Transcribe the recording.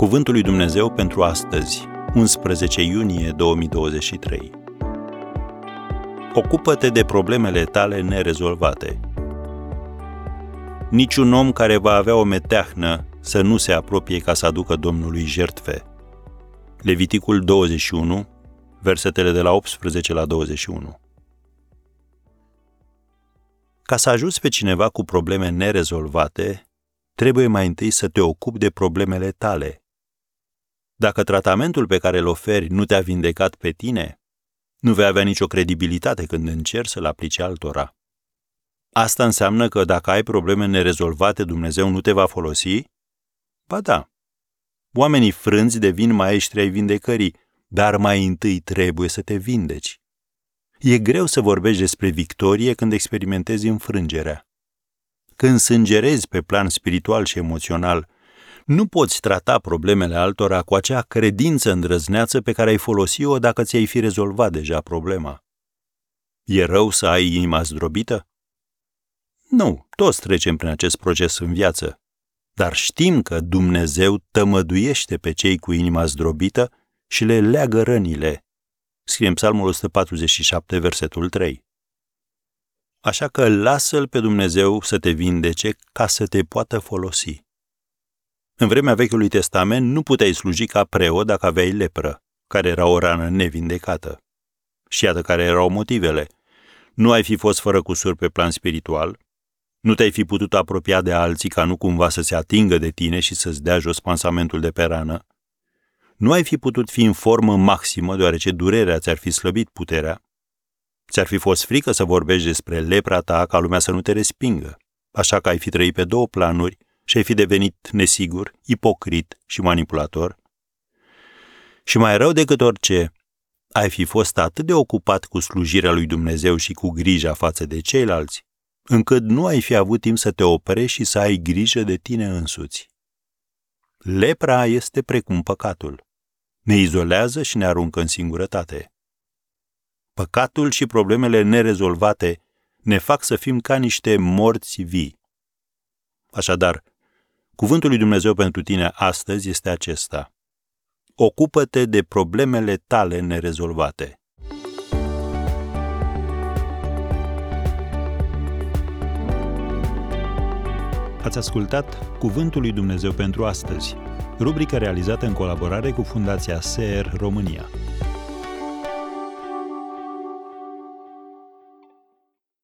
Cuvântul lui Dumnezeu pentru astăzi, 11 iunie 2023. Ocupă-te de problemele tale nerezolvate. Niciun om care va avea o meteahnă să nu se apropie ca să aducă Domnului jertfe. Leviticul 21, versetele de la 18 la 21. Ca să ajuți pe cineva cu probleme nerezolvate, trebuie mai întâi să te ocupi de problemele tale. Dacă tratamentul pe care îl oferi nu te-a vindecat pe tine, nu vei avea nicio credibilitate când încerci să-l aplici altora. Asta înseamnă că dacă ai probleme nerezolvate, Dumnezeu nu te va folosi? Ba da. Oamenii frânți devin maestri ai vindecării, dar mai întâi trebuie să te vindeci. E greu să vorbești despre victorie când experimentezi înfrângerea. Când sângerezi pe plan spiritual și emoțional, nu poți trata problemele altora cu acea credință îndrăzneață pe care ai folosi-o dacă ți-ai fi rezolvat deja problema. E rău să ai inima zdrobită? Nu, toți trecem prin acest proces în viață. Dar știm că Dumnezeu tămăduiește pe cei cu inima zdrobită și le leagă rănile. Scrie în Psalmul 147, versetul 3. Așa că lasă-L pe Dumnezeu să te vindece ca să te poată folosi. În vremea Vechiului Testament nu puteai sluji ca preot dacă aveai lepră, care era o rană nevindecată. Și iată care erau motivele. Nu ai fi fost fără cusur pe plan spiritual, nu te-ai fi putut apropia de alții ca nu cumva să se atingă de tine și să-ți dea jos pansamentul de pe rană, nu ai fi putut fi în formă maximă deoarece durerea ți-ar fi slăbit puterea, ți-ar fi fost frică să vorbești despre lepra ta ca lumea să nu te respingă, așa că ai fi trăit pe două planuri și ai fi devenit nesigur, ipocrit și manipulator. Și mai rău decât orice, ai fi fost atât de ocupat cu slujirea lui Dumnezeu și cu grija față de ceilalți, încât nu ai fi avut timp să te oprești și să ai grijă de tine însuți. Lepra este precum păcatul. Ne izolează și ne aruncă în singurătate. Păcatul și problemele nerezolvate ne fac să fim ca niște morți vii. Așadar, cuvântul lui Dumnezeu pentru tine astăzi este acesta. Ocupă-te de problemele tale nerezolvate. Ați ascultat Cuvântul lui Dumnezeu pentru astăzi, rubrica realizată în colaborare cu Fundația SER România.